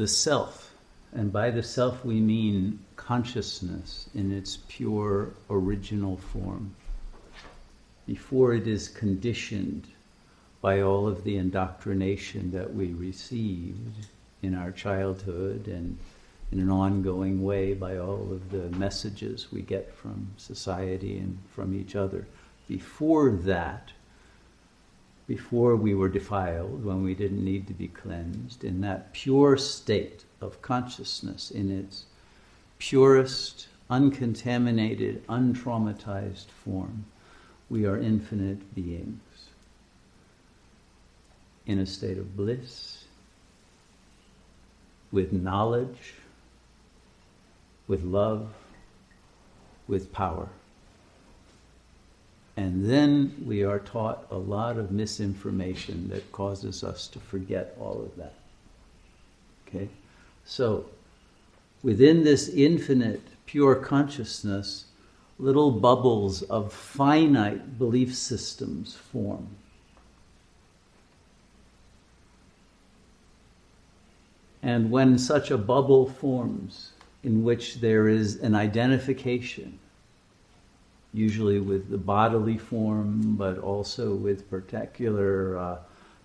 the self. And by the self, we mean consciousness in its pure original form, before it is conditioned by all of the indoctrination that we received in our childhood and in an ongoing way by all of the messages we get from society and from each other. Before that, before we were defiled, when we didn't need to be cleansed, in that pure state of consciousness, in its purest, uncontaminated, untraumatized form, we are infinite beings in a state of bliss, with knowledge, with love, with power. And then we are taught a lot of misinformation that causes us to forget all of that. Okay? So, within this infinite, pure consciousness, little bubbles of finite belief systems form. And when such a bubble forms, in which there is an identification, usually with the bodily form, but also with particular, uh,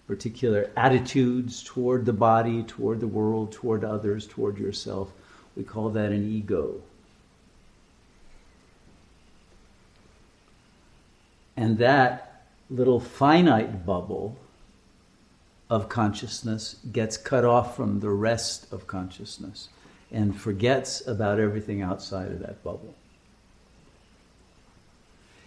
particular attitudes toward the body, toward the world, toward others, toward yourself. We call that an ego. And that little finite bubble of consciousness gets cut off from the rest of consciousness and forgets about everything outside of that bubble.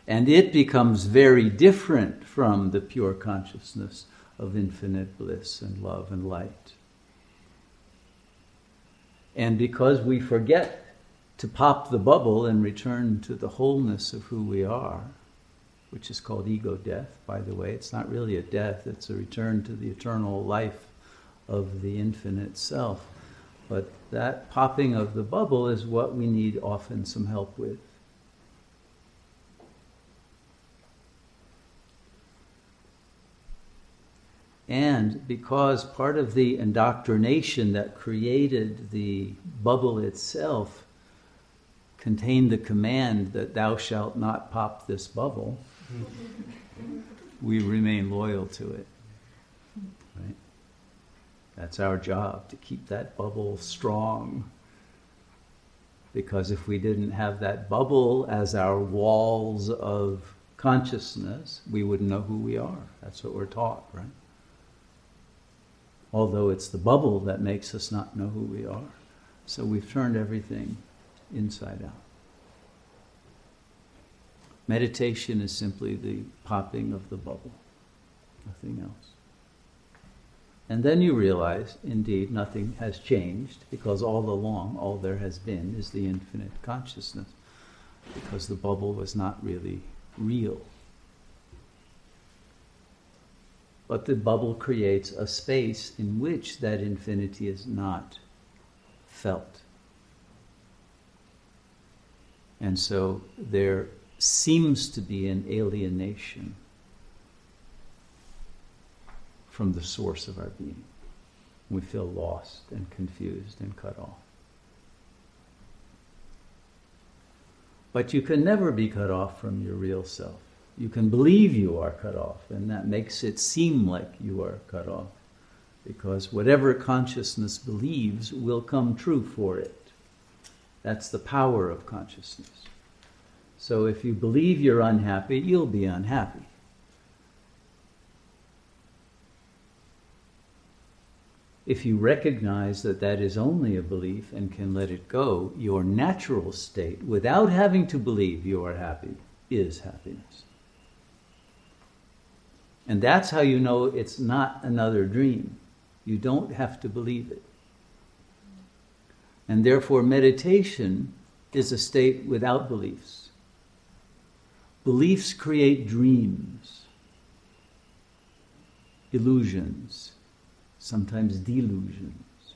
And it becomes very different from the pure consciousness of infinite bliss and love and light. And because we forget to pop the bubble and return to the wholeness of who we are, which is called ego death, by the way, it's not really a death, it's a return to the eternal life of the infinite self. But that popping of the bubble is what we need often some help with. And because part of the indoctrination that created the bubble itself contained the command that thou shalt not pop this bubble, we remain loyal to it. Right? That's our job to keep that bubble strong. Because if we didn't have that bubble as our walls of consciousness, we wouldn't know who we are. That's what we're taught, right? Although it's the bubble that makes us not know who we are. So we've turned everything inside out. Meditation is simply the popping of the bubble, nothing else. And then you realize, indeed, nothing has changed because all along, all there has been is the infinite consciousness because the bubble was not really real. But the bubble creates a space in which that infinity is not felt. And so there seems to be an alienation from the source of our being. We feel lost and confused and cut off. But you can never be cut off from your real self. You can believe you are cut off, and that makes it seem like you are cut off. Because whatever consciousness believes will come true for it. That's the power of consciousness. So if you believe you're unhappy, you'll be unhappy. If you recognize that that is only a belief and can let it go, your natural state, without having to believe you are happy, is happiness. And that's how you know it's not another dream. You don't have to believe it. And therefore, meditation is a state without beliefs. Beliefs create dreams, illusions, sometimes delusions.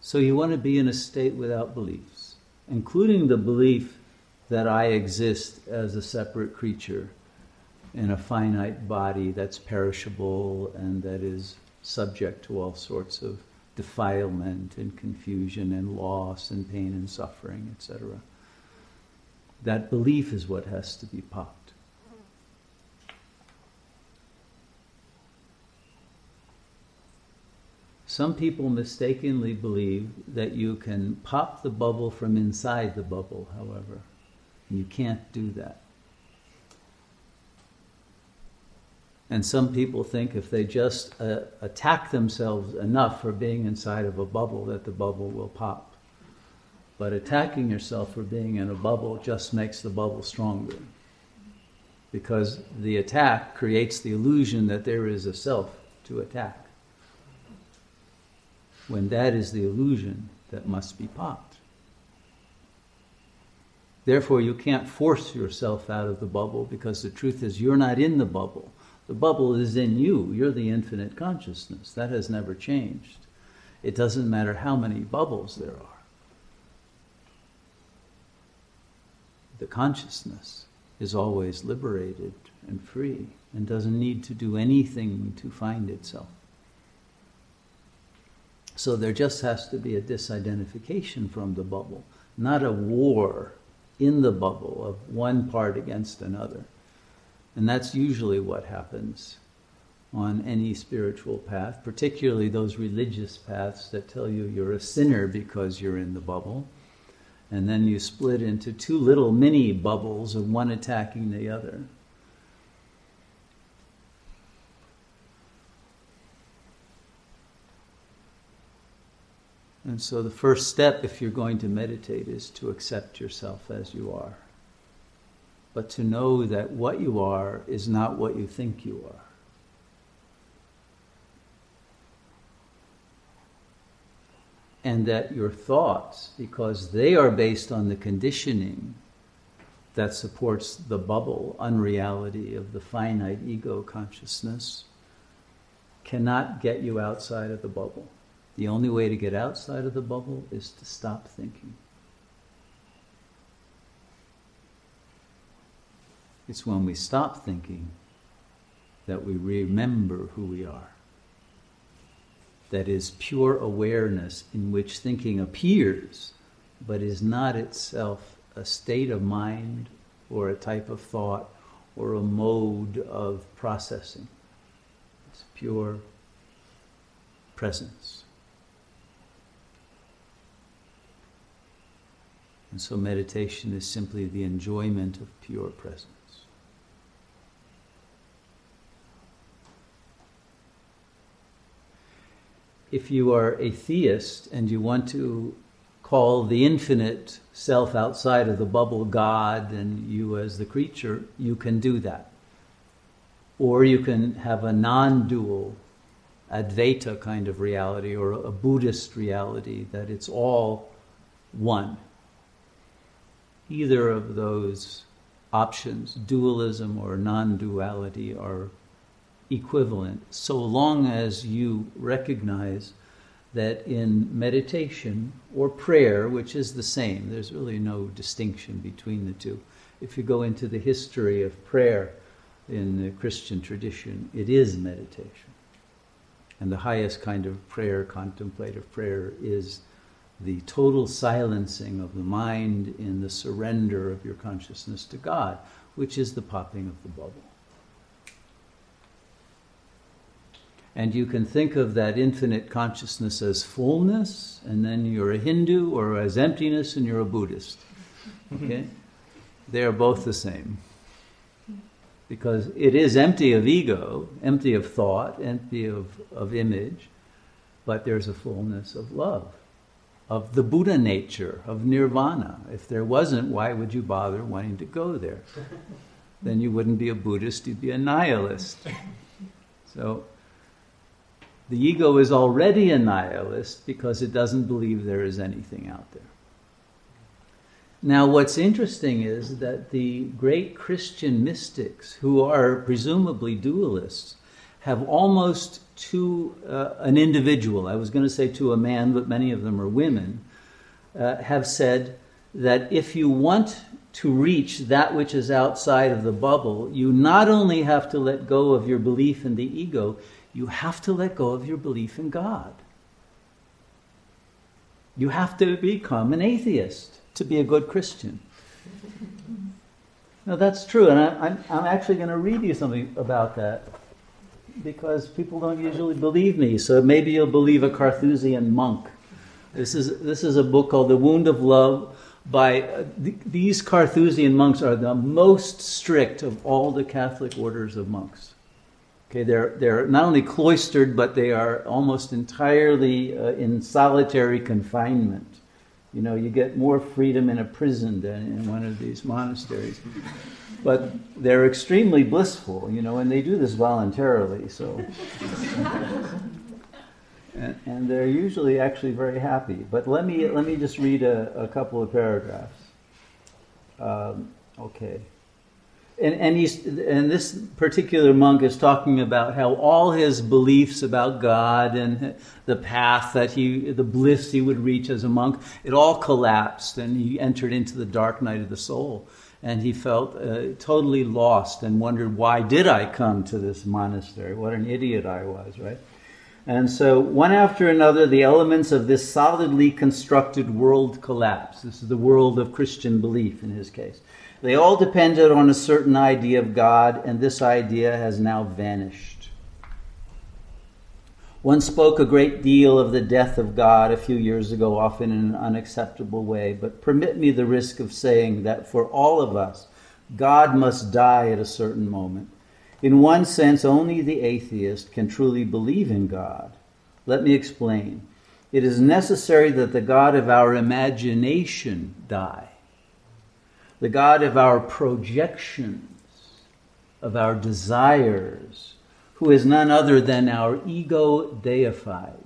So you want to be in a state without beliefs, including the belief that I exist as a separate creature in a finite body that's perishable and that is subject to all sorts of defilement and confusion and loss and pain and suffering, etc. That belief is what has to be popped. Some people mistakenly believe that you can pop the bubble from inside the bubble, however. You can't do that. And some people think if they just uh, attack themselves enough for being inside of a bubble, that the bubble will pop. But attacking yourself for being in a bubble just makes the bubble stronger. Because the attack creates the illusion that there is a self to attack when that is the illusion that must be popped. Therefore, you can't force yourself out of the bubble because the truth is you're not in the bubble. The bubble is in you. You're the infinite consciousness. That has never changed. It doesn't matter how many bubbles there are. The consciousness is always liberated and free and doesn't need to do anything to find itself. So there just has to be a disidentification from the bubble, not a war in the bubble of one part against another. And that's usually what happens on any spiritual path, particularly those religious paths that tell you you're a sinner because you're in the bubble. And then you split into two little mini bubbles of one attacking the other. And so the first step, if you're going to meditate, is to accept yourself as you are. But to know that what you are is not what you think you are. And that your thoughts, because they are based on the conditioning that supports the bubble, unreality of the finite ego consciousness, cannot get you outside of the bubble. The only way to get outside of the bubble is to stop thinking. It's when we stop thinking that we remember who we are. That is pure awareness in which thinking appears, but is not itself a state of mind or a type of thought or a mode of processing. It's pure presence. And so meditation is simply the enjoyment of pure presence. If you are a theist and you want to call the infinite self outside of the bubble God and you as the creature, you can do that. Or you can have a non dual Advaita kind of reality or a Buddhist reality that it's all one either of those options, dualism or non duality, are equivalent, so long as you recognize that in meditation or prayer, which is the same, there's really no distinction between the two. If you go into the history of prayer in the Christian tradition, it is meditation. And the highest kind of prayer, contemplative prayer, is the total silencing of the mind in the surrender of your consciousness to God, which is the popping of the bubble. And you can think of that infinite consciousness as fullness, and then you're a Hindu, or as emptiness, and you're a Buddhist. Okay? they are both the same. Because it is empty of ego, empty of thought, empty of, of image, but there's a fullness of love of the Buddha nature, of nirvana. If there wasn't, why would you bother wanting to go there? then you wouldn't be a Buddhist, you'd be a nihilist. So the ego is already a nihilist because it doesn't believe there is anything out there. Now, what's interesting is that the great Christian mystics, who are presumably dualists, have almost to uh, an individual, I was going to say to a man, but many of them are women, uh, have said that if you want to reach that which is outside of the bubble, you not only have to let go of your belief in the ego, you have to let go of your belief in God. You have to become an atheist to be a good Christian. No, that's true, and I, am I'm, I'm actually going to read you something about that because people don't usually believe me. So maybe you'll believe a Carthusian monk. This is this is a book called The Wound of Love by uh, th- these Carthusian monks are the most strict of all the Catholic orders of monks. Okay, they're they're not only cloistered, but they are almost entirely uh, in solitary confinement. You know, you get more freedom in a prison than in one of these monasteries. But they're extremely blissful, you know, and they do this voluntarily, so. and, and, they're usually actually very happy. But let me, let me just read a, a couple of paragraphs. Um, okay and, and he's and this particular monk is talking about how all his beliefs about God and the path that he the bliss he would reach as a monk it all collapsed and he entered into the dark night of the soul. And he felt uh, totally lost and wondered why did I come to this monastery? What an idiot I was right? And so one after another the elements of this solidly constructed world collapse. This is the world of Christian belief in his case they all depended on a certain idea of God, and this idea has now vanished. One spoke a great deal of the death of God a few years ago, often in an unacceptable way, but permit me the risk of saying that for all of us, God must die at a certain moment. In one sense, only the atheist can truly believe in God. Let me explain. It is necessary that the God of our imagination die the God of our projections, of our desires, who is none other than our ego deified.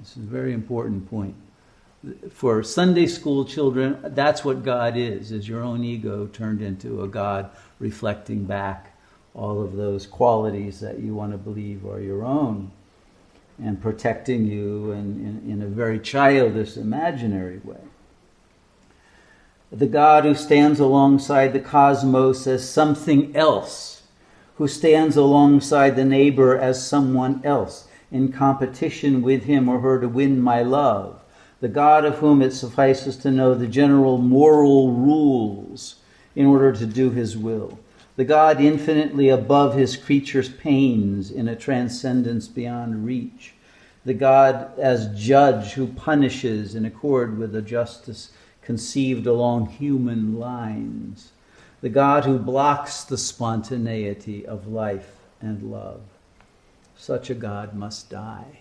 This is a very important point. For Sunday school children, that's what God is, is your own ego turned into a God reflecting back all of those qualities that you want to believe are your own and protecting you in, in, in a very childish, imaginary way the God who stands alongside the cosmos as something else, who stands alongside the neighbor as someone else, in competition with him or her to win my love, the God of whom it suffices to know the general moral rules in order to do his will, the God infinitely above his creature's pains in a transcendence beyond reach, the God as judge who punishes in accord with the justice conceived along human lines, the God who blocks the spontaneity of life and love. Such a God must die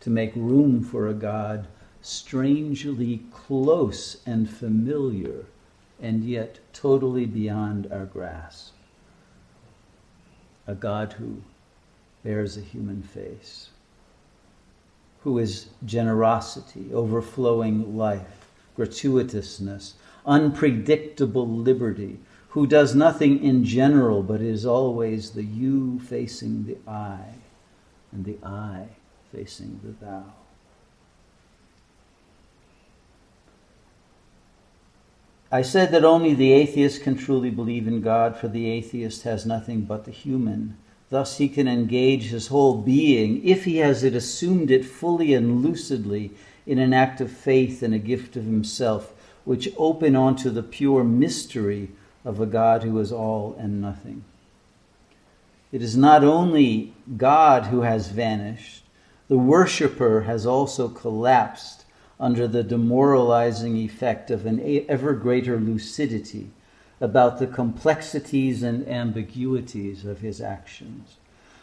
to make room for a God strangely close and familiar and yet totally beyond our grasp. A God who bears a human face, who is generosity, overflowing life gratuitousness, unpredictable liberty, who does nothing in general but is always the you facing the I and the I facing the thou. I said that only the atheist can truly believe in God, for the atheist has nothing but the human. Thus, he can engage his whole being, if he has it assumed it fully and lucidly, in an act of faith and a gift of himself, which open onto the pure mystery of a God who is all and nothing. It is not only God who has vanished, the worshipper has also collapsed under the demoralizing effect of an ever greater lucidity about the complexities and ambiguities of his actions.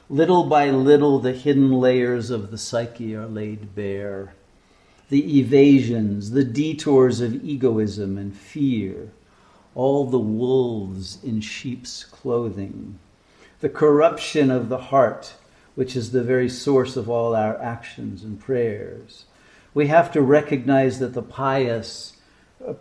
Little by little, the hidden layers of the psyche are laid bare the evasions, the detours of egoism and fear, all the wolves in sheep's clothing, the corruption of the heart, which is the very source of all our actions and prayers. We have to recognize that the pious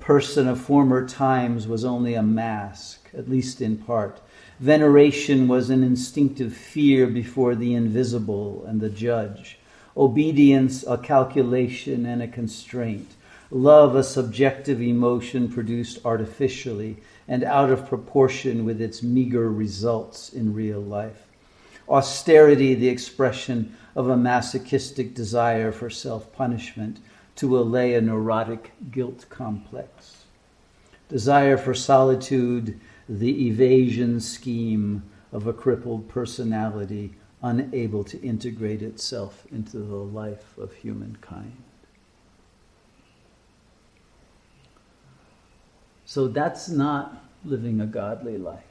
person of former times was only a mask, at least in part. Veneration was an instinctive fear before the invisible and the judge obedience a calculation and a constraint, love a subjective emotion produced artificially and out of proportion with its meager results in real life. austerity the expression of a masochistic desire for self punishment to allay a neurotic guilt complex, desire for solitude the evasion scheme of a crippled personality unable to integrate itself into the life of humankind. So that's not living a godly life.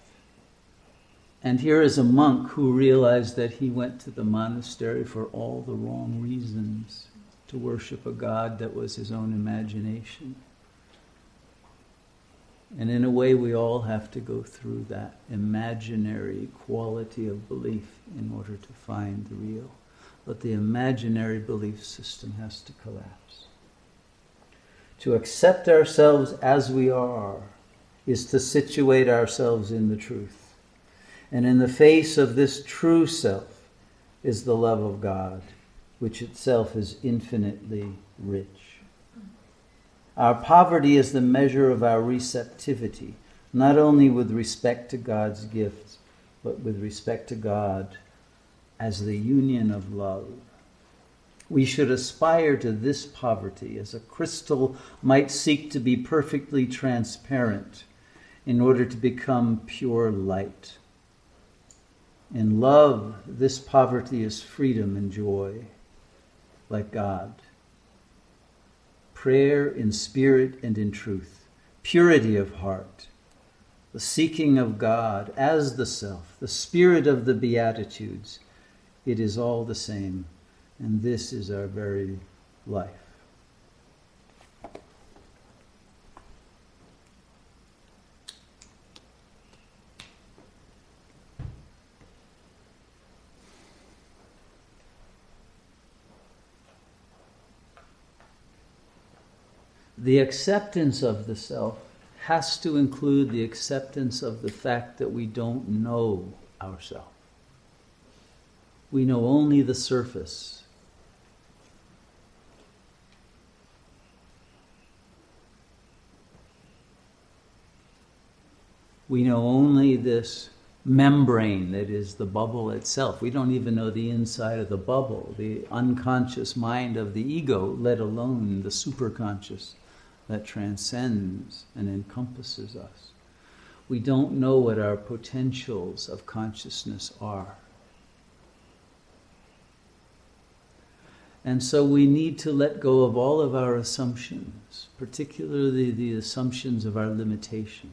And here is a monk who realized that he went to the monastery for all the wrong reasons to worship a god that was his own imagination. And in a way, we all have to go through that imaginary quality of belief in order to find the real. But the imaginary belief system has to collapse. To accept ourselves as we are is to situate ourselves in the truth. And in the face of this true self is the love of God, which itself is infinitely rich. Our poverty is the measure of our receptivity, not only with respect to God's gifts, but with respect to God as the union of love. We should aspire to this poverty as a crystal might seek to be perfectly transparent in order to become pure light. In love, this poverty is freedom and joy, like God prayer in spirit and in truth, purity of heart, the seeking of God as the self, the spirit of the Beatitudes. It is all the same, and this is our very life. The acceptance of the self has to include the acceptance of the fact that we don't know ourselves. We know only the surface. We know only this membrane that is the bubble itself. We don't even know the inside of the bubble, the unconscious mind of the ego, let alone the superconscious that transcends and encompasses us. We don't know what our potentials of consciousness are. And so we need to let go of all of our assumptions, particularly the assumptions of our limitations.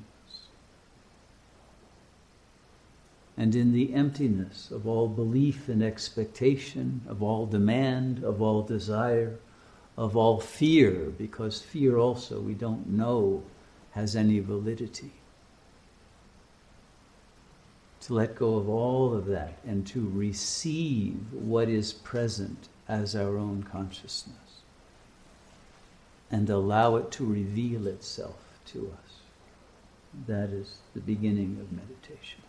And in the emptiness of all belief and expectation, of all demand, of all desire, of all fear, because fear also we don't know has any validity. To let go of all of that and to receive what is present as our own consciousness and allow it to reveal itself to us. That is the beginning of meditation.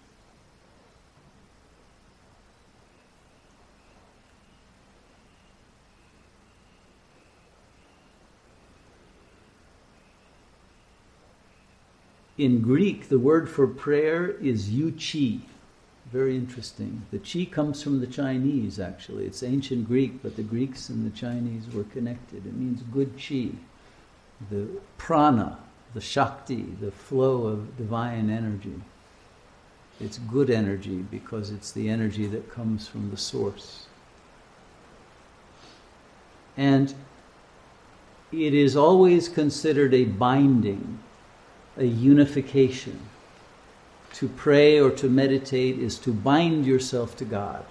In Greek, the word for prayer is yu chi. Very interesting. The chi comes from the Chinese, actually. It's ancient Greek, but the Greeks and the Chinese were connected. It means good chi, the prana, the shakti, the flow of divine energy. It's good energy because it's the energy that comes from the source. And it is always considered a binding a unification. To pray or to meditate is to bind yourself to God,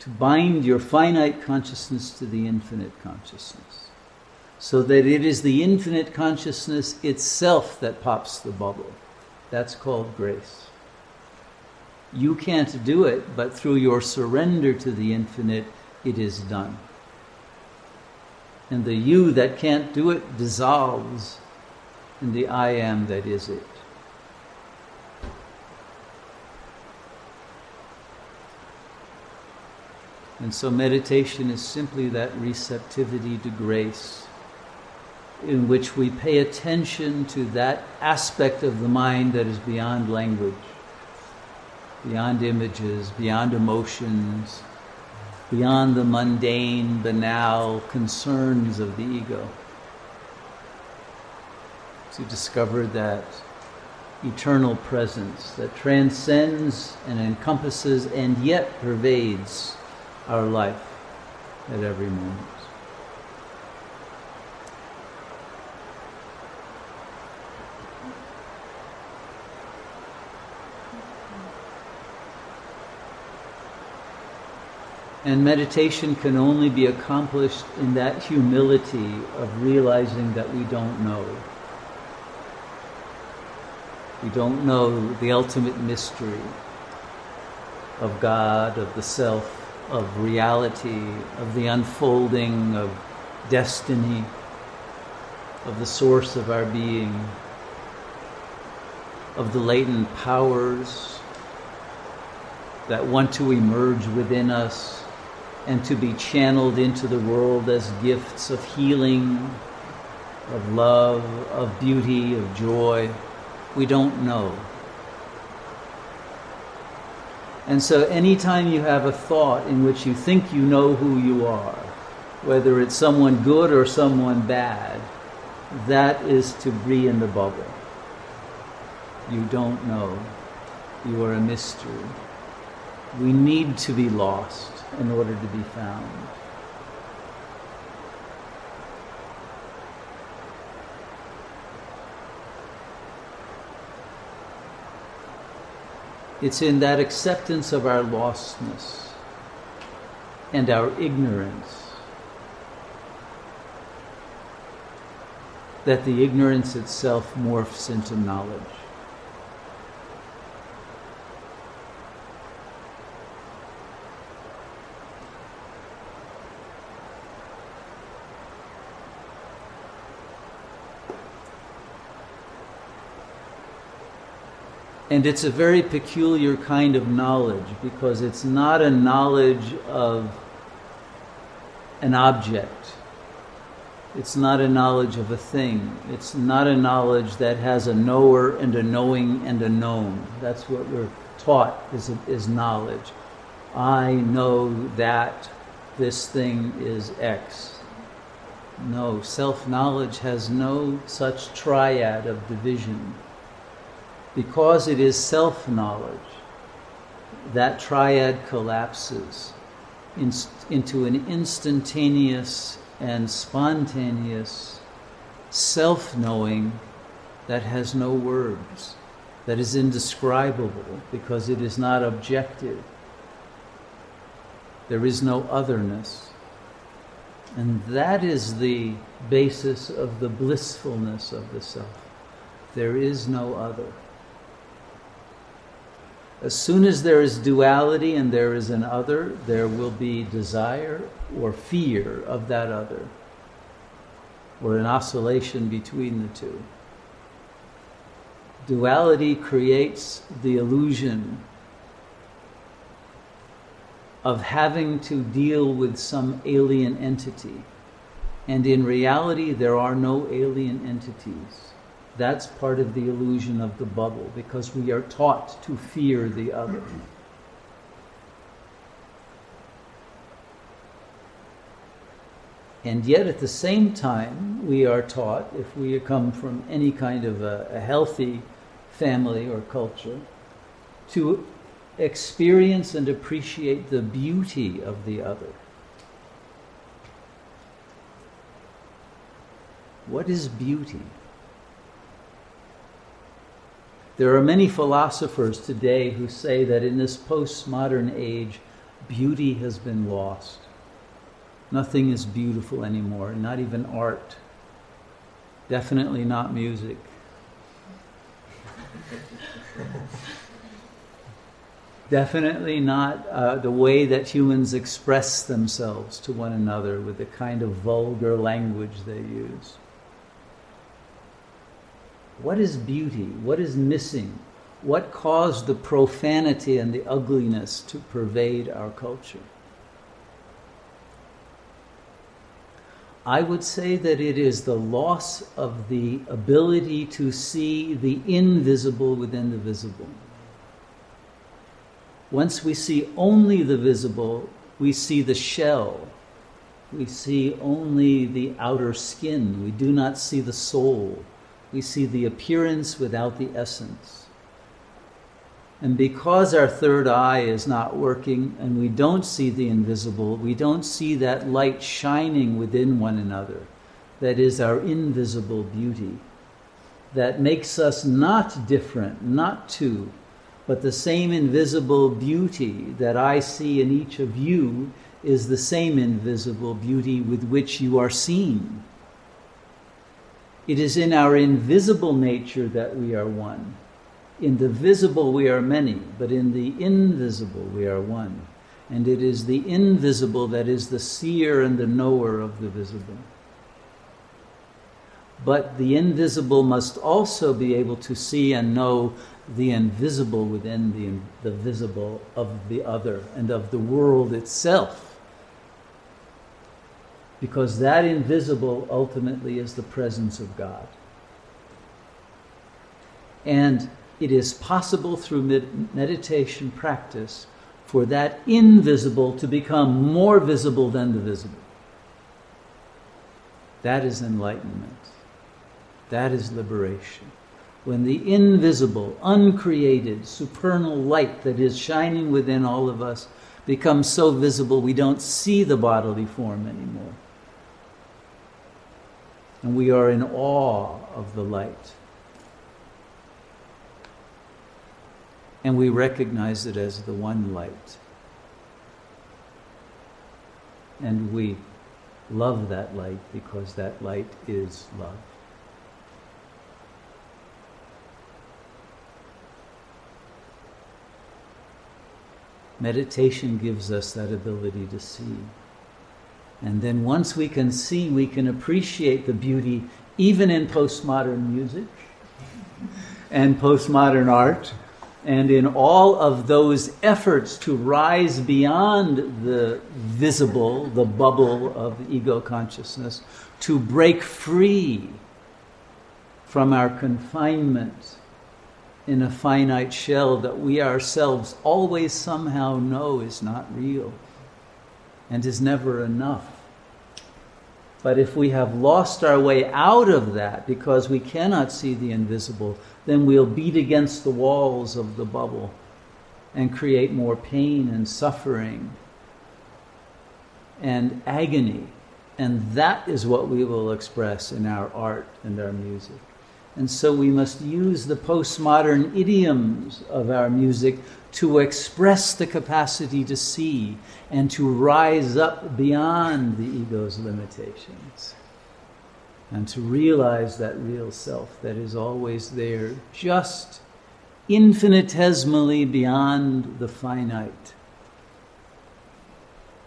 to bind your finite consciousness to the infinite consciousness, so that it is the infinite consciousness itself that pops the bubble. That's called grace. You can't do it, but through your surrender to the infinite, it is done. And the you that can't do it dissolves in the I am that is it. And so meditation is simply that receptivity to grace in which we pay attention to that aspect of the mind that is beyond language. beyond images, beyond emotions, beyond the mundane, banal concerns of the ego. To discover that eternal presence that transcends and encompasses and yet pervades our life at every moment. And meditation can only be accomplished in that humility of realizing that we don't know. We don't know the ultimate mystery of God, of the self, of reality, of the unfolding of destiny, of the source of our being, of the latent powers that want to emerge within us and to be channeled into the world as gifts of healing, of love, of beauty, of joy. We don't know. And so, anytime you have a thought in which you think you know who you are, whether it's someone good or someone bad, that is to be in the bubble. You don't know. You are a mystery. We need to be lost in order to be found. It's in that acceptance of our lostness and our ignorance that the ignorance itself morphs into knowledge. And it's a very peculiar kind of knowledge because it's not a knowledge of an object. It's not a knowledge of a thing. It's not a knowledge that has a knower and a knowing and a known. That's what we're taught is, is knowledge. I know that this thing is X. No, self knowledge has no such triad of division because it is self knowledge, that triad collapses in, into an instantaneous and spontaneous self knowing that has no words, that is indescribable because it is not objective. There is no otherness. And that is the basis of the blissfulness of the self. There is no other. As soon as there is duality and there is an other, there will be desire or fear of that other, or an oscillation between the two. Duality creates the illusion of having to deal with some alien entity. And in reality, there are no alien entities. That's part of the illusion of the bubble because we are taught to fear the other. And yet, at the same time, we are taught, if we come from any kind of a, a healthy family or culture, to experience and appreciate the beauty of the other. What is beauty? There are many philosophers today who say that in this postmodern age, beauty has been lost. Nothing is beautiful anymore, not even art. Definitely not music. Definitely not uh, the way that humans express themselves to one another with the kind of vulgar language they use. What is beauty? What is missing? What caused the profanity and the ugliness to pervade our culture? I would say that it is the loss of the ability to see the invisible within the visible. Once we see only the visible, we see the shell. We see only the outer skin. We do not see the soul. We see the appearance without the essence. And because our third eye is not working and we don't see the invisible, we don't see that light shining within one another. That is our invisible beauty. That makes us not different, not two, but the same invisible beauty that I see in each of you is the same invisible beauty with which you are seen. It is in our invisible nature that we are one. In the visible we are many, but in the invisible we are one. And it is the invisible that is the seer and the knower of the visible. But the invisible must also be able to see and know the invisible within the, the visible of the other and of the world itself because that invisible ultimately is the presence of God. And it is possible through med- meditation practice for that invisible to become more visible than the visible. That is enlightenment. That is liberation. When the invisible, uncreated, supernal light that is shining within all of us becomes so visible we don't see the bodily form anymore and we are in awe of the light. And we recognize it as the one light. And we love that light because that light is love. Meditation gives us that ability to see. And then once we can see, we can appreciate the beauty even in postmodern music and postmodern art and in all of those efforts to rise beyond the visible, the bubble of ego consciousness, to break free from our confinement in a finite shell that we ourselves always somehow know is not real and is never enough. But if we have lost our way out of that because we cannot see the invisible, then we'll beat against the walls of the bubble and create more pain and suffering and agony. And that is what we will express in our art and our music. And so we must use the postmodern idioms of our music to express the capacity to see and to rise up beyond the ego's limitations and to realize that real self that is always there, just infinitesimally beyond the finite.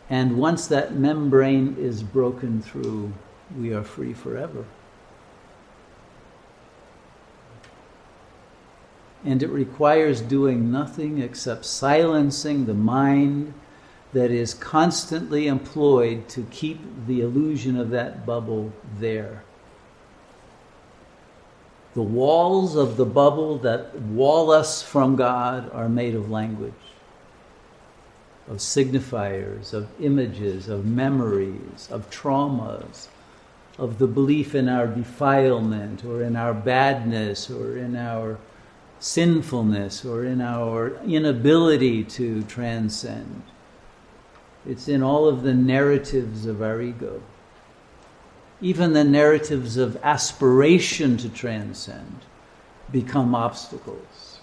And once that membrane is broken through, we are free forever. And it requires doing nothing except silencing the mind that is constantly employed to keep the illusion of that bubble there. The walls of the bubble that wall us from God are made of language, of signifiers, of images, of memories, of traumas, of the belief in our defilement or in our badness or in our sinfulness or in our inability to transcend. It's in all of the narratives of our ego. Even the narratives of aspiration to transcend become obstacles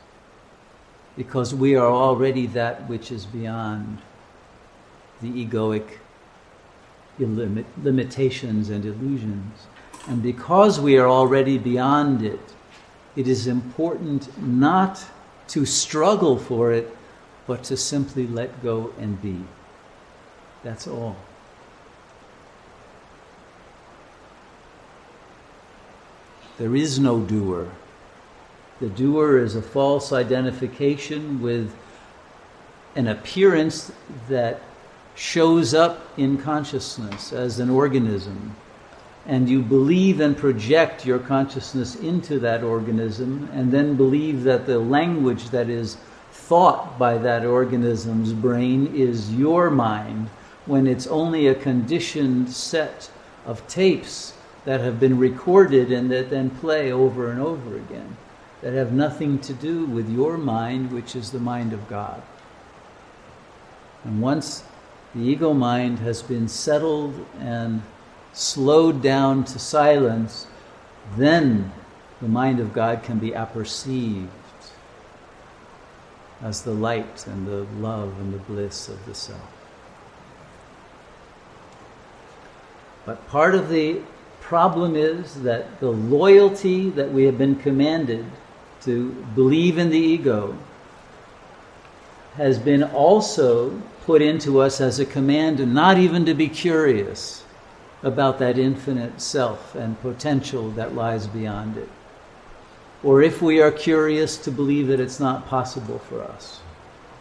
because we are already that which is beyond the egoic limitations and illusions. And because we are already beyond it, it is important not to struggle for it, but to simply let go and be. That's all. There is no doer. The doer is a false identification with an appearance that shows up in consciousness as an organism and you believe and project your consciousness into that organism, and then believe that the language that is thought by that organism's brain is your mind when it's only a conditioned set of tapes that have been recorded and that then play over and over again, that have nothing to do with your mind, which is the mind of God. And once the ego mind has been settled and slowed down to silence, then the mind of God can be apperceived as the light and the love and the bliss of the self. But part of the problem is that the loyalty that we have been commanded to believe in the ego has been also put into us as a command not even to be curious about that infinite self and potential that lies beyond it. Or if we are curious, to believe that it's not possible for us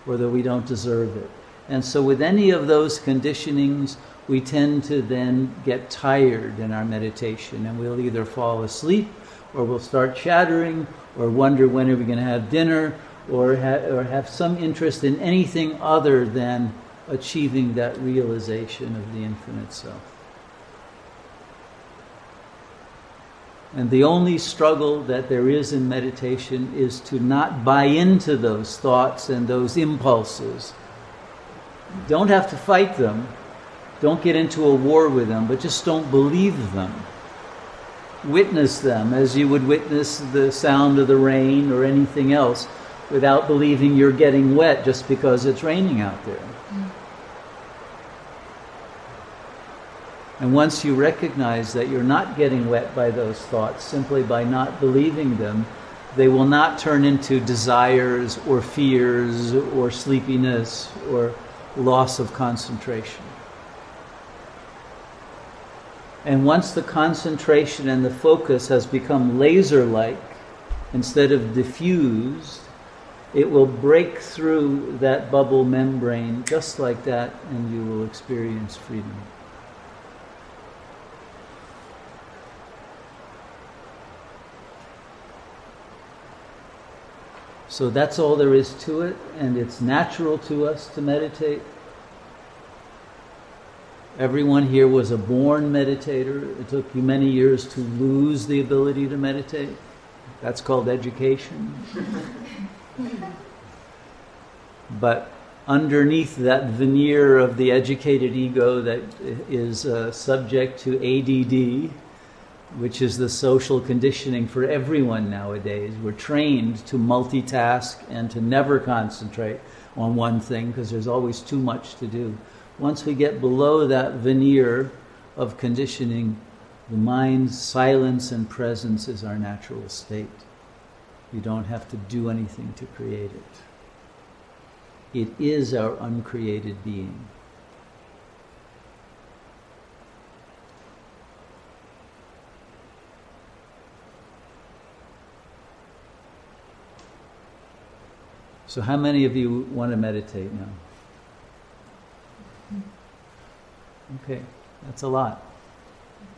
or that we don't deserve it. And so, with any of those conditionings, we tend to then get tired in our meditation and we'll either fall asleep or we'll start chattering or wonder when are we going to have dinner or, ha- or have some interest in anything other than achieving that realization of the infinite self. And the only struggle that there is in meditation is to not buy into those thoughts and those impulses. Don't have to fight them, don't get into a war with them, but just don't believe them. Witness them as you would witness the sound of the rain or anything else without believing you're getting wet just because it's raining out there. And once you recognize that you're not getting wet by those thoughts simply by not believing them, they will not turn into desires or fears or sleepiness or loss of concentration. And once the concentration and the focus has become laser like instead of diffused, it will break through that bubble membrane just like that, and you will experience freedom. So that's all there is to it, and it's natural to us to meditate. Everyone here was a born meditator. It took you many years to lose the ability to meditate. That's called education. but underneath that veneer of the educated ego that is uh, subject to ADD, which is the social conditioning for everyone nowadays, we're trained to multitask and to never concentrate on one thing because there's always too much to do. Once we get below that veneer of conditioning, the mind's silence and presence is our natural state. You don't have to do anything to create it. It is our uncreated being. So, how many of you want to meditate now? Okay, that's a lot.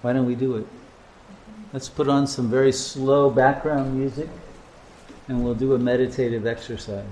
Why don't we do it? Let's put on some very slow background music and we'll do a meditative exercise.